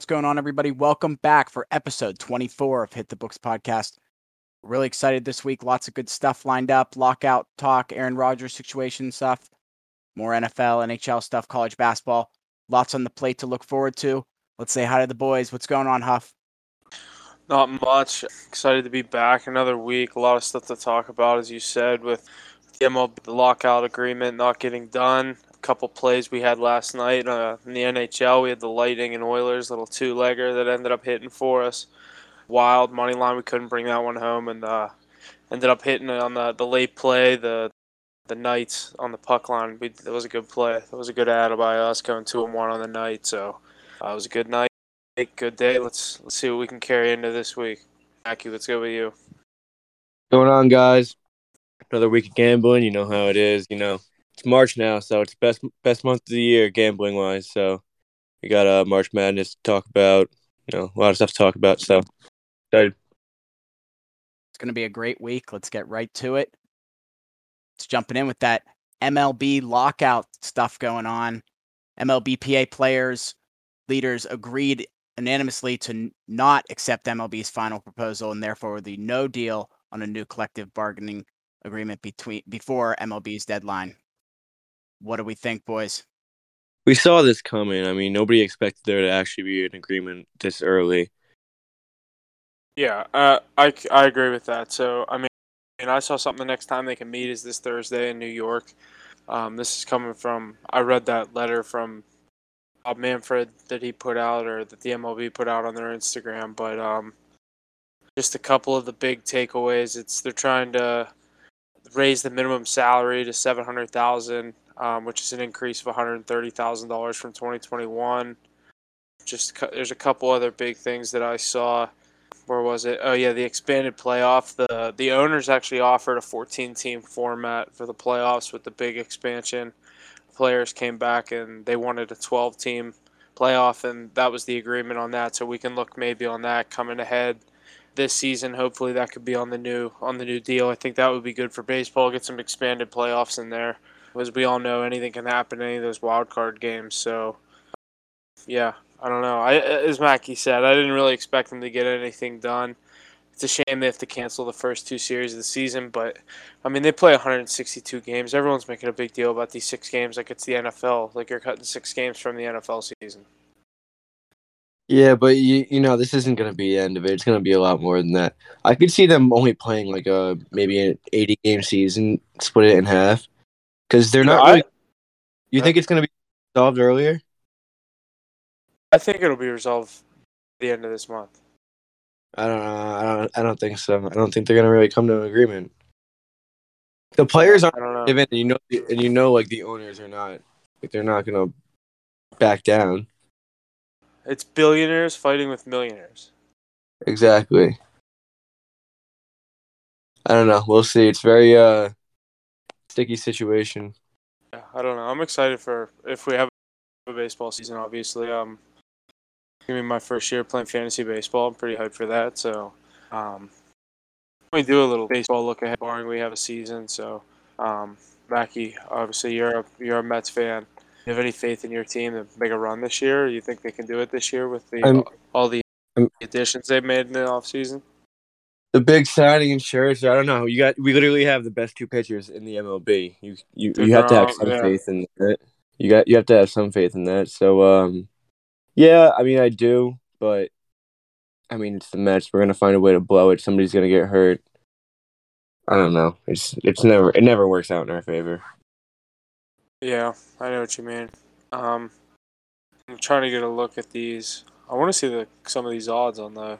What's going on, everybody? Welcome back for episode 24 of Hit the Books podcast. Really excited this week. Lots of good stuff lined up. Lockout talk, Aaron Rodgers situation stuff, more NFL, NHL stuff, college basketball. Lots on the plate to look forward to. Let's say hi to the boys. What's going on, Huff? Not much. Excited to be back another week. A lot of stuff to talk about, as you said, with the MLB the lockout agreement not getting done couple plays we had last night uh, in the NHL. We had the Lightning and Oilers little two legger that ended up hitting for us. Wild money line. We couldn't bring that one home, and uh, ended up hitting on the the late play. The the Knights on the puck line. We, that was a good play. That was a good ad by us going two and one on the night. So uh, it was a good night, good day. Let's let's see what we can carry into this week. Aki, let's go with you. Going on, guys. Another week of gambling. You know how it is. You know it's March now, so it's best best month of the year gambling wise. So we got uh, March Madness to talk about. You know, a lot of stuff to talk about. So excited. It's going to be a great week. Let's get right to it. It's jumping in with that MLB lockout stuff going on. MLBPA players, leaders agreed unanimously to not accept MLB's final proposal and therefore the no deal on a new collective bargaining agreement between before MLB's deadline. What do we think, boys? We saw this coming. I mean, nobody expected there to actually be an agreement this early. Yeah, uh, I, I agree with that. So, I mean, and I saw something the next time they can meet is this Thursday in New York. Um, this is coming from, I read that letter from Bob Manfred that he put out or that the MLB put out on their Instagram. But um, just a couple of the big takeaways. It's they're trying to raise the minimum salary to 700000 um, which is an increase of $130,000 from 2021. Just there's a couple other big things that I saw. Where was it? Oh yeah, the expanded playoff. The the owners actually offered a 14 team format for the playoffs with the big expansion. Players came back and they wanted a 12 team playoff, and that was the agreement on that. So we can look maybe on that coming ahead this season. Hopefully that could be on the new on the new deal. I think that would be good for baseball. Get some expanded playoffs in there as we all know, anything can happen in any of those wild card games. So, yeah, I don't know. I, as Mackie said, I didn't really expect them to get anything done. It's a shame they have to cancel the first two series of the season, but I mean they play 162 games. Everyone's making a big deal about these six games, like it's the NFL. Like you're cutting six games from the NFL season. Yeah, but you you know this isn't gonna be the end of it. It's gonna be a lot more than that. I could see them only playing like a maybe an 80 game season, split it in half, because they're not. Really, you think it's going to be resolved earlier? I think it'll be resolved the end of this month. I don't know. I don't. I don't think so. I don't think they're going to really come to an agreement. The players aren't given, and you know, and you know, like the owners are not. Like they're not going to back down. It's billionaires fighting with millionaires. Exactly. I don't know. We'll see. It's very uh sticky situation. Yeah, I don't know. I'm excited for if we have a baseball season. Obviously, um, gonna be my first year playing fantasy baseball. I'm pretty hyped for that. So, um, we do a little baseball look ahead, barring we have a season. So, um, Mackie, obviously you're a you're a Mets fan. Do you have any faith in your team to make a run this year? you think they can do it this year with the all the additions they've made in the offseason? The big signing in Scherzer. I don't know. You got we literally have the best two pitchers in the MLB. You you, you have to have some yeah. faith in that. You got you have to have some faith in that. So um, yeah, I mean I do, but I mean it's the Mets. We're gonna find a way to blow it. Somebody's gonna get hurt. I don't know. It's it's never it never works out in our favor. Yeah, I know what you mean. Um, I'm trying to get a look at these. I want to see the some of these odds on the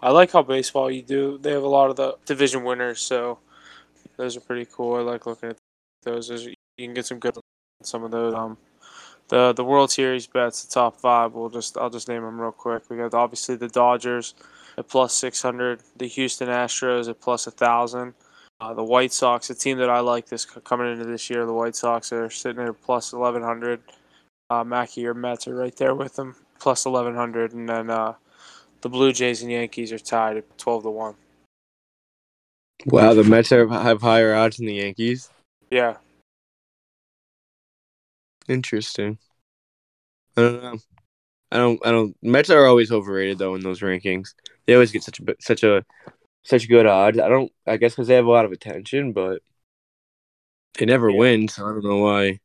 I like how baseball you do. They have a lot of the division winners, so those are pretty cool. I like looking at those. You can get some good some of those. Um, the the World Series bets, the top five. We'll just I'll just name them real quick. We got obviously the Dodgers at plus six hundred, the Houston Astros at plus a thousand. Uh, the White Sox, a team that I like this coming into this year, the White Sox are sitting at plus eleven hundred. Uh, Mackie or Mets are right there with them, plus eleven hundred, and then uh, the Blue Jays and Yankees are tied at twelve to one. Wow, the Mets have, have higher odds than the Yankees. Yeah. Interesting. I don't know. I don't. I don't. Mets are always overrated though in those rankings. They always get such a such a such good odds. I don't. I guess because they have a lot of attention, but they never yeah. win. So I don't know why.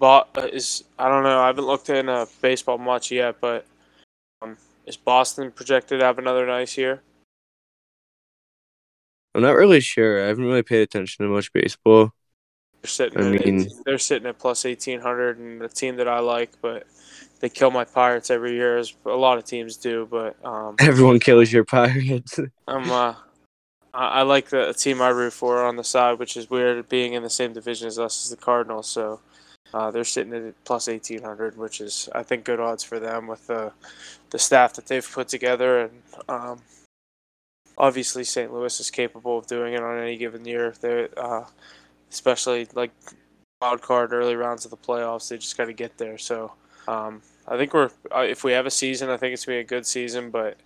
Uh, is I don't know. I haven't looked in uh, baseball much yet, but um, is Boston projected to have another nice year? I'm not really sure. I haven't really paid attention to much baseball. They're sitting. I at, mean, they're sitting at plus eighteen hundred, and the team that I like, but they kill my Pirates every year, as a lot of teams do. But um, everyone kills your Pirates. I'm. Uh, I like the team I root for on the side, which is weird, being in the same division as us as the Cardinals. So uh, they're sitting at plus eighteen hundred, which is I think good odds for them with the the staff that they've put together, and um, obviously St. Louis is capable of doing it on any given year. They, uh, especially like wild card early rounds of the playoffs, they just got to get there. So um, I think we're uh, if we have a season, I think it's gonna be a good season. But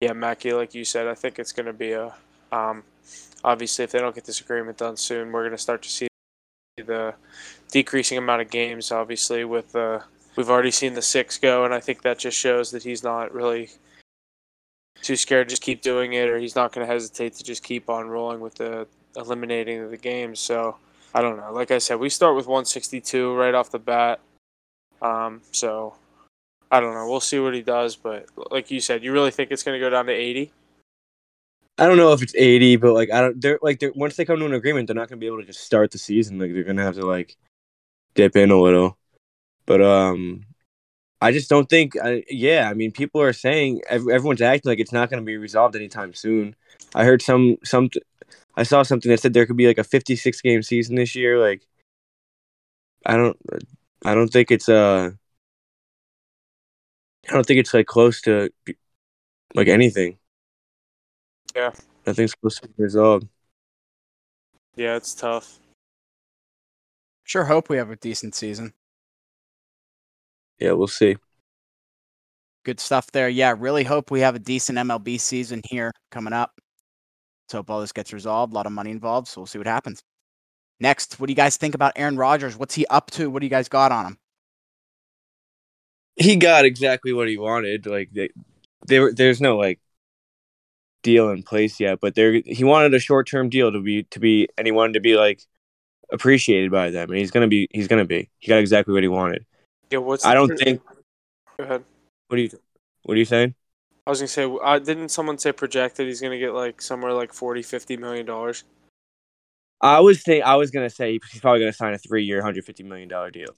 yeah, Mackie, like you said, I think it's gonna be a um, obviously if they don't get this agreement done soon, we're gonna start to see the decreasing amount of games. Obviously, with uh, we've already seen the six go, and I think that just shows that he's not really too scared to just keep doing it, or he's not going to hesitate to just keep on rolling with the eliminating of the games. So I don't know. Like I said, we start with 162 right off the bat. Um, so I don't know. We'll see what he does, but like you said, you really think it's going to go down to 80? I don't know if it's 80, but like I don't. They're like they're, once they come to an agreement, they're not gonna be able to just start the season. Like they're gonna have to like dip in a little. But um, I just don't think. I, yeah, I mean, people are saying everyone's acting like it's not gonna be resolved anytime soon. I heard some some. I saw something that said there could be like a 56 game season this year. Like, I don't. I don't think it's uh. I don't think it's like close to like anything. Yeah. Nothing's supposed to be resolved. Yeah, it's tough. Sure hope we have a decent season. Yeah, we'll see. Good stuff there. Yeah, really hope we have a decent MLB season here coming up. Let's hope all this gets resolved. A lot of money involved, so we'll see what happens. Next, what do you guys think about Aaron Rodgers? What's he up to? What do you guys got on him? He got exactly what he wanted. Like they, there, there's no like deal in place yet, but there he wanted a short term deal to be to be and he wanted to be like appreciated by them, and he's gonna be he's gonna be. He got exactly what he wanted. Yeah, what's I don't think. Go ahead. What are you What are you saying? I was gonna say, uh, didn't someone say projected he's gonna get like somewhere like 40 50 million dollars? I was think I was gonna say he's probably gonna sign a three year, hundred fifty million dollar deal.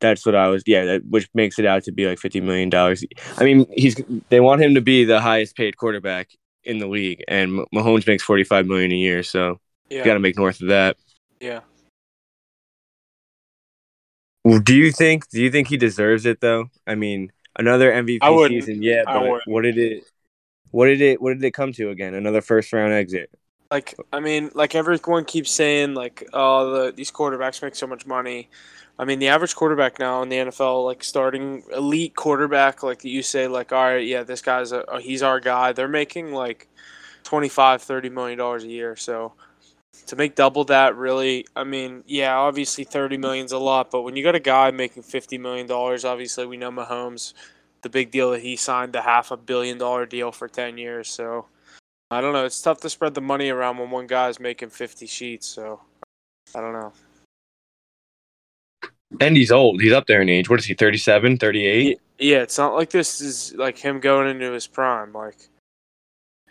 That's what I was. Yeah, that, which makes it out to be like fifty million dollars. I mean, he's they want him to be the highest paid quarterback in the league, and Mahomes makes forty five million a year, so yeah. you got to make north of that. Yeah. Well, do you think? Do you think he deserves it though? I mean, another MVP season, yeah. But what did it? What did it? What did it come to again? Another first round exit. Like I mean, like everyone keeps saying, like, oh, the these quarterbacks make so much money. I mean, the average quarterback now in the NFL, like starting elite quarterback, like you say, like, all right, yeah, this guy's a, he's our guy. They're making like 25, 30 million dollars a year. So to make double that, really, I mean, yeah, obviously 30 million's a lot, but when you got a guy making 50 million dollars, obviously we know Mahomes, the big deal that he signed the half a billion dollar deal for 10 years. So I don't know. It's tough to spread the money around when one guy's making 50 sheets. So I don't know. And he's old. He's up there in age. What is he, 37, 38? Yeah, it's not like this is like him going into his prime. Like,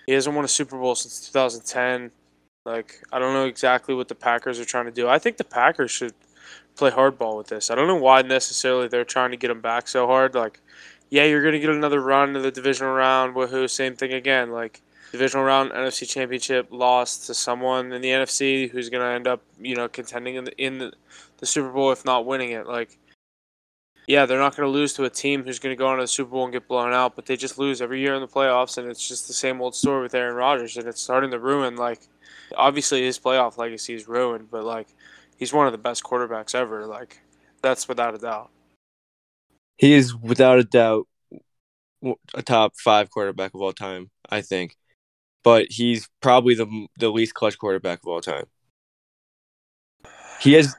he hasn't won a Super Bowl since 2010. Like, I don't know exactly what the Packers are trying to do. I think the Packers should play hardball with this. I don't know why necessarily they're trying to get him back so hard. Like, yeah, you're going to get another run to the divisional round. Woohoo, same thing again. Like, divisional round NFC championship lost to someone in the NFC who's going to end up, you know, contending in the, in the the Super Bowl if not winning it. Like, yeah, they're not going to lose to a team who's going to go on to the Super Bowl and get blown out, but they just lose every year in the playoffs, and it's just the same old story with Aaron Rodgers, and it's starting to ruin. Like, obviously his playoff legacy is ruined, but like, he's one of the best quarterbacks ever. Like, that's without a doubt. He is without a doubt a top five quarterback of all time, I think, but he's probably the the least clutch quarterback of all time. He has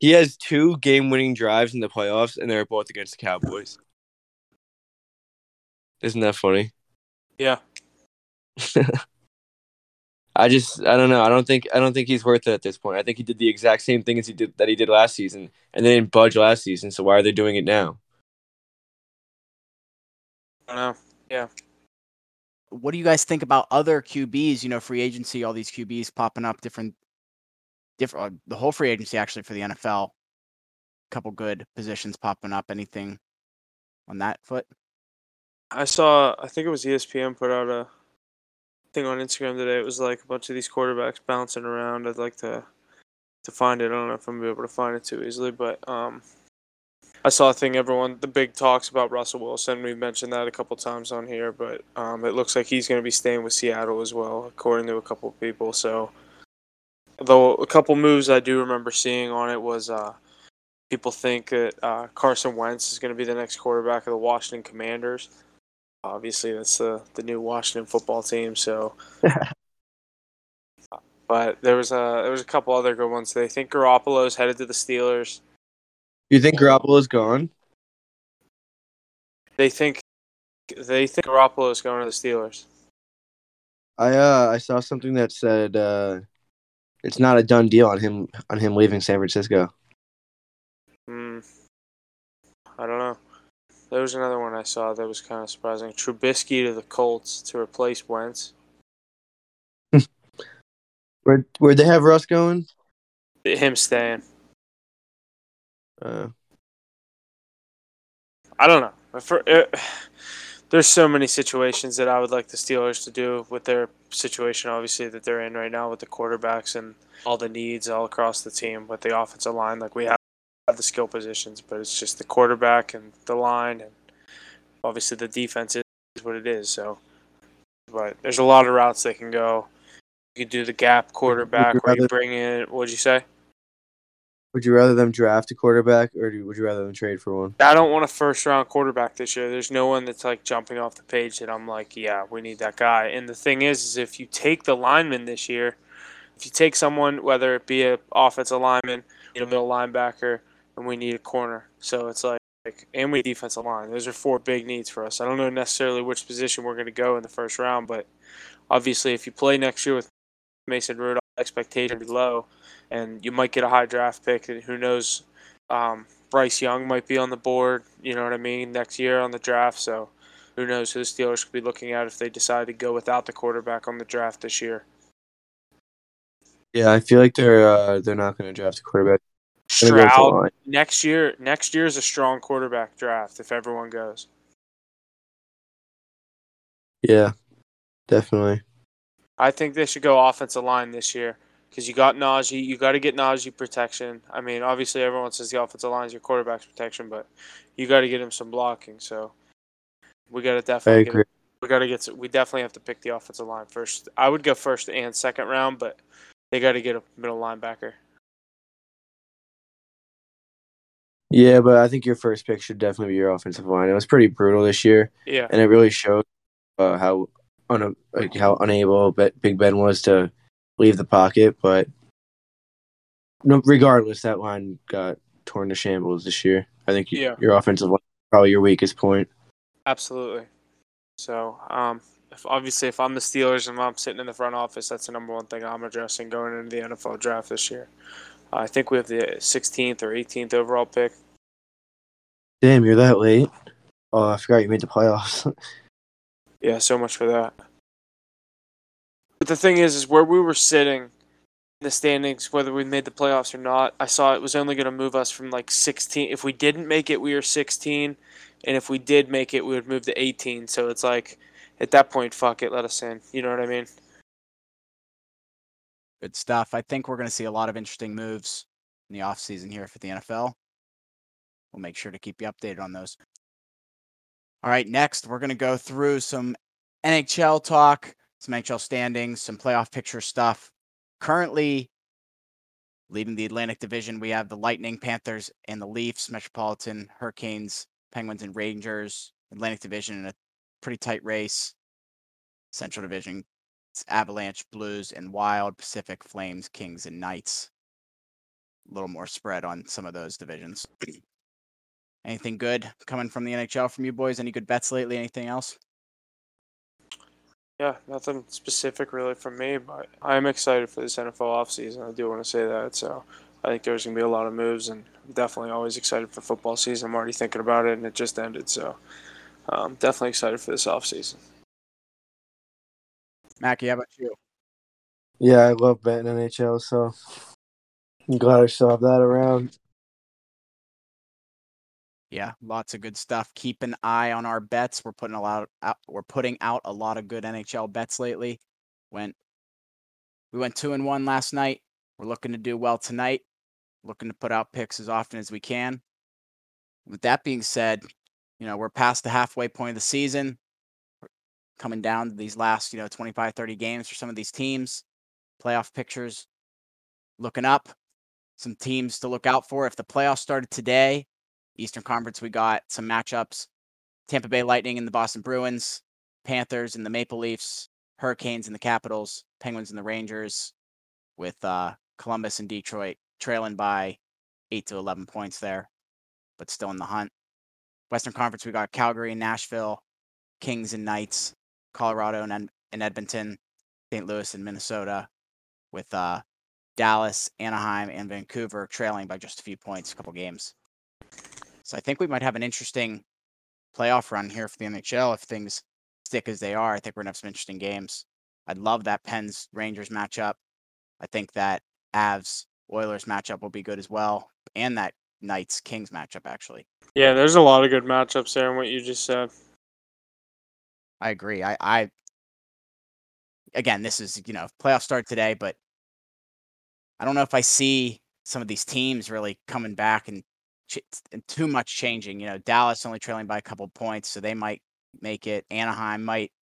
He has two game-winning drives in the playoffs, and they're both against the Cowboys. Isn't that funny? Yeah. I just I don't know. I don't think I don't think he's worth it at this point. I think he did the exact same thing as he did that he did last season, and they didn't budge last season. So why are they doing it now? I don't know. Yeah. What do you guys think about other QBs? You know, free agency, all these QBs popping up, different, different. Uh, the whole free agency actually for the NFL. A couple good positions popping up. Anything on that foot? I saw. I think it was ESPN put out a thing on Instagram today. It was like a bunch of these quarterbacks bouncing around. I'd like to to find it. I don't know if I'm gonna be able to find it too easily, but um, I saw a thing. Everyone, the big talks about Russell Wilson. We've mentioned that a couple times on here, but um, it looks like he's gonna be staying with Seattle as well, according to a couple people. So, though a couple moves I do remember seeing on it was uh, people think that uh, Carson Wentz is going to be the next quarterback of the Washington Commanders. Obviously, that's the the new Washington football team. So, but there was a there was a couple other good ones. They think Garoppolo's headed to the Steelers. You think Garoppolo's gone? They think they think Garoppolo's going to the Steelers. I uh I saw something that said uh it's not a done deal on him on him leaving San Francisco. Hmm. I don't know. There was another one I saw that was kind of surprising. Trubisky to the Colts to replace Wentz. Where where'd they have Russ going? Him staying. Uh, I don't know. For, uh, there's so many situations that I would like the Steelers to do with their situation, obviously that they're in right now with the quarterbacks and all the needs all across the team with the offensive line. Like we have the skill positions, but it's just the quarterback and the line, and obviously the defense is what it is. So, but there's a lot of routes they can go. You could do the gap quarterback, where you bring in. What'd you say? Would you rather them draft a quarterback, or would you rather them trade for one? I don't want a first round quarterback this year. There's no one that's like jumping off the page that I'm like, yeah, we need that guy. And the thing is, is if you take the lineman this year, if you take someone, whether it be a offensive lineman, know, middle linebacker, and we need a corner. So it's like, and we defensive line. Those are four big needs for us. I don't know necessarily which position we're going to go in the first round, but obviously, if you play next year with Mason Rudolph, expectation be low, and you might get a high draft pick. And who knows? Um, Bryce Young might be on the board. You know what I mean? Next year on the draft. So who knows who the Steelers could be looking at if they decide to go without the quarterback on the draft this year. Yeah, I feel like they're uh, they're not going to draft a quarterback. Stroud next year. Next year is a strong quarterback draft if everyone goes. Yeah, definitely. I think they should go offensive line this year because you got Najee. You got to get Najee protection. I mean, obviously everyone says the offensive line is your quarterback's protection, but you got to get him some blocking. So we got to definitely. Get we got to get. We definitely have to pick the offensive line first. I would go first and second round, but they got to get a middle linebacker. Yeah, but I think your first pick should definitely be your offensive line. It was pretty brutal this year. Yeah, and it really showed uh, how un- like how unable Big Ben was to leave the pocket. But no, regardless, that line got torn to shambles this year. I think you, yeah. your offensive line probably your weakest point. Absolutely. So, um, if obviously if I'm the Steelers and I'm sitting in the front office, that's the number one thing I'm addressing going into the NFL draft this year. Uh, I think we have the 16th or 18th overall pick. Damn, you're that late. Oh, I forgot you made the playoffs. Yeah, so much for that. But the thing is, is where we were sitting in the standings, whether we made the playoffs or not, I saw it was only going to move us from like 16. If we didn't make it, we were 16, and if we did make it, we would move to 18. So it's like, at that point, fuck it, let us in. You know what I mean? Good stuff. I think we're going to see a lot of interesting moves in the offseason here for the NFL. We'll make sure to keep you updated on those. All right, next we're going to go through some NHL talk, some NHL standings, some playoff picture stuff. Currently, leading the Atlantic Division, we have the Lightning, Panthers, and the Leafs, Metropolitan, Hurricanes, Penguins, and Rangers. Atlantic Division in a pretty tight race. Central Division, Avalanche, Blues, and Wild, Pacific, Flames, Kings, and Knights. a little more spread on some of those divisions. Anything good coming from the NHL from you boys? Any good bets lately? Anything else? Yeah, nothing specific really from me, but I'm excited for this NFL offseason. I do want to say that. So I think there's going to be a lot of moves, and I'm definitely always excited for football season. I'm already thinking about it, and it just ended. So um, definitely excited for this offseason. Mackie, how about you? Yeah, I love betting NHL, so I'm glad I still have that around. Yeah, lots of good stuff. Keep an eye on our bets. We're putting a lot out, we're putting out a lot of good NHL bets lately. Went we went 2 and 1 last night. We're looking to do well tonight. Looking to put out picks as often as we can. With that being said, you know, we're past the halfway point of the season. We're coming down to these last, you know, 25 30 games for some of these teams. Playoff pictures looking up. Some teams to look out for if the playoffs started today Eastern Conference, we got some matchups Tampa Bay Lightning and the Boston Bruins, Panthers and the Maple Leafs, Hurricanes and the Capitals, Penguins and the Rangers, with uh, Columbus and Detroit trailing by 8 to 11 points there, but still in the hunt. Western Conference, we got Calgary and Nashville, Kings and Knights, Colorado and, and Edmonton, St. Louis and Minnesota, with uh, Dallas, Anaheim, and Vancouver trailing by just a few points, a couple games. So I think we might have an interesting playoff run here for the NHL if things stick as they are. I think we're gonna have some interesting games. I'd love that Pens Rangers matchup. I think that Avs Oilers matchup will be good as well, and that Knights Kings matchup actually. Yeah, there's a lot of good matchups there in what you just said. I agree. I, I again, this is you know playoff start today, but I don't know if I see some of these teams really coming back and too much changing. You know, Dallas only trailing by a couple points, so they might make it. Anaheim might,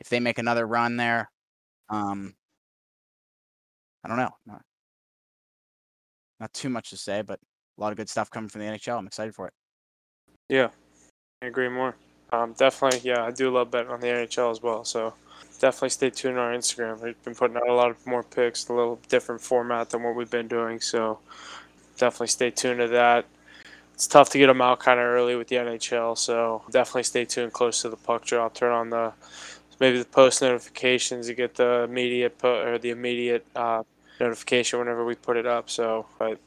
if they make another run there. Um, I don't know. Not, not too much to say, but a lot of good stuff coming from the NHL. I'm excited for it. Yeah, I agree more. Um, definitely, yeah, I do love betting on the NHL as well. So definitely stay tuned on our Instagram. We've been putting out a lot of more picks, a little different format than what we've been doing. So definitely stay tuned to that it's tough to get them out kind of early with the NHL. So definitely stay tuned close to the puck drop. Turn on the maybe the post notifications. You get the immediate po- or the immediate uh, notification whenever we put it up. So, but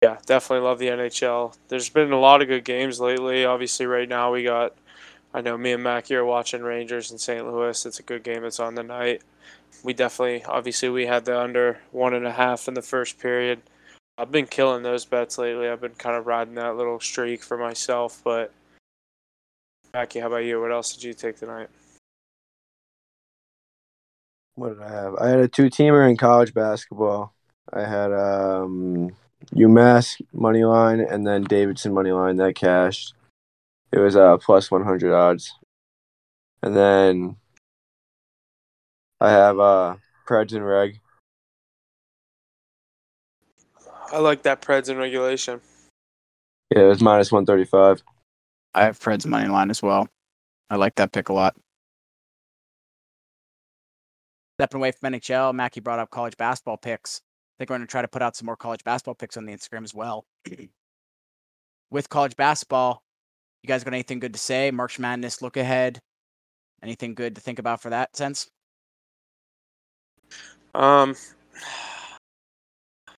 yeah, definitely love the NHL. There's been a lot of good games lately. Obviously, right now we got. I know me and Mackie are watching Rangers in St. Louis. It's a good game. It's on the night. We definitely, obviously, we had the under one and a half in the first period. I've been killing those bets lately. I've been kind of riding that little streak for myself. But Mackie, how about you? What else did you take tonight? What did I have? I had a two-teamer in college basketball. I had um, UMass money line and then Davidson money line that cashed. It was uh, plus 100 odds. And then I have uh, Preds and Reg. I like that Preds in regulation. Yeah, it was minus 135. I have Preds money line as well. I like that pick a lot. Stepping away from NHL, Mackie brought up college basketball picks. I think we're going to try to put out some more college basketball picks on the Instagram as well. With college basketball, you guys got anything good to say? March Madness look ahead. Anything good to think about for that sense? Um,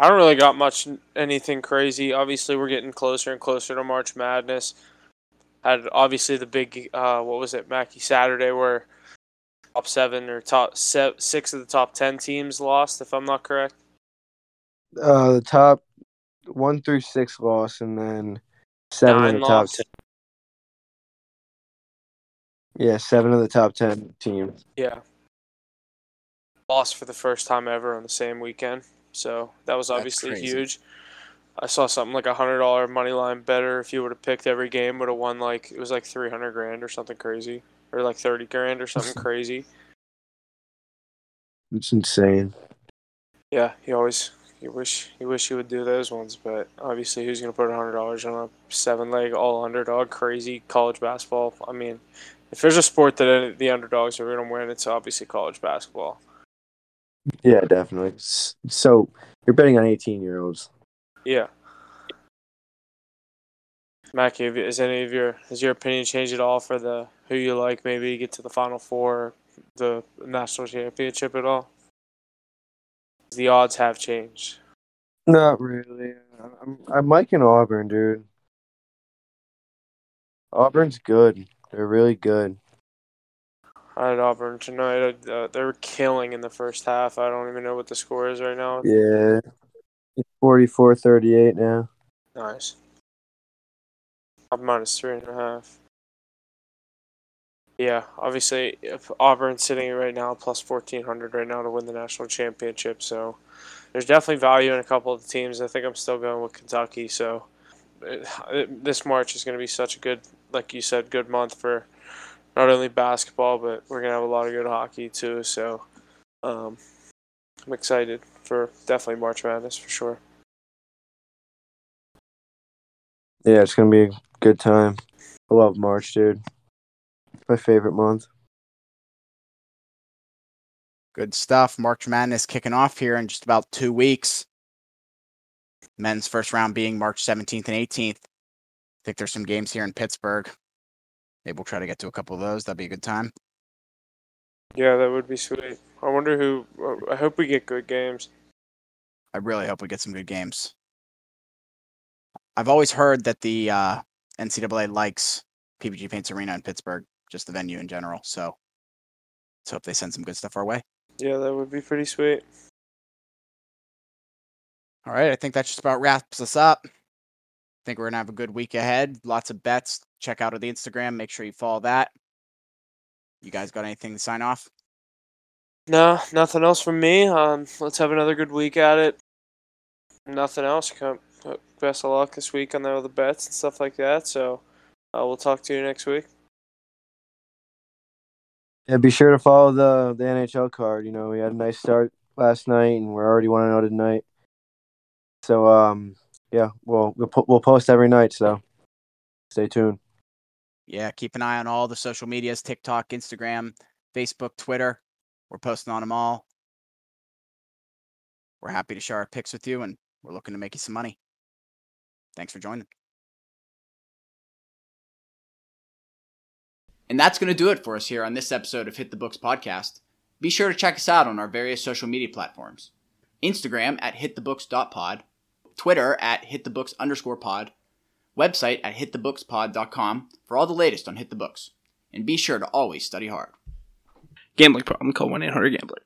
I don't really got much anything crazy. Obviously, we're getting closer and closer to March Madness. Had obviously the big uh, what was it, Mackie Saturday, where top seven or top se- six of the top ten teams lost, if I'm not correct. Uh, the top one through six lost, and then seven Nine of the lost. top ten. Yeah, seven of the top ten teams. Yeah. Lost for the first time ever on the same weekend. So that was obviously huge. I saw something like a hundred dollar money line better if you would have picked every game would have won like it was like three hundred grand or something crazy or like thirty grand or something crazy. It's insane. Yeah, you always you wish you wish you would do those ones, but obviously who's gonna put a hundred dollars on a seven leg all underdog crazy college basketball? I mean, if there's a sport that the underdogs are gonna win, it's obviously college basketball. Yeah, definitely. So You're betting on 18 year olds. Yeah. Mackie, is any of your has your opinion changed at all for the who you like maybe get to the final four, the national championship at all? The odds have changed. Not really. I'm I'm liking Auburn, dude. Auburn's good. They're really good. Had Auburn tonight. Uh, they were killing in the first half. I don't even know what the score is right now. Yeah. It's 44-38 now. Nice. Up minus three and a half. Yeah, obviously, Auburn's sitting right now plus 1400 right now to win the national championship. So there's definitely value in a couple of the teams. I think I'm still going with Kentucky. So it, it, this March is going to be such a good, like you said, good month for not only basketball, but we're going to have a lot of good hockey too. So um, I'm excited for definitely March Madness for sure. Yeah, it's going to be a good time. I love March, dude my favorite month. Good stuff. March Madness kicking off here in just about two weeks. Men's first round being March 17th and 18th. I think there's some games here in Pittsburgh. Maybe we'll try to get to a couple of those. That'd be a good time. Yeah, that would be sweet. I wonder who. I hope we get good games. I really hope we get some good games. I've always heard that the uh, NCAA likes PPG Paints Arena in Pittsburgh just the venue in general. So let's hope they send some good stuff our way. Yeah, that would be pretty sweet. All right, I think that just about wraps us up. I think we're gonna have a good week ahead. Lots of bets. Check out of the Instagram. Make sure you follow that. You guys got anything to sign off? No, nothing else from me. Um, let's have another good week at it. Nothing else. Best of luck this week on all the bets and stuff like that. So uh, we'll talk to you next week. Yeah, be sure to follow the the NHL card. You know, we had a nice start last night, and we're already one zero tonight. So, um, yeah, we'll we'll we'll post every night. So, stay tuned. Yeah, keep an eye on all the social medias: TikTok, Instagram, Facebook, Twitter. We're posting on them all. We're happy to share our picks with you, and we're looking to make you some money. Thanks for joining. And that's going to do it for us here on this episode of Hit the Books podcast. Be sure to check us out on our various social media platforms Instagram at hitthebooks.pod, Twitter at hitthebooks underscore pod, website at hitthebookspod.com for all the latest on Hit the Books. And be sure to always study hard. Gambling problem, call 1 800 Gambler.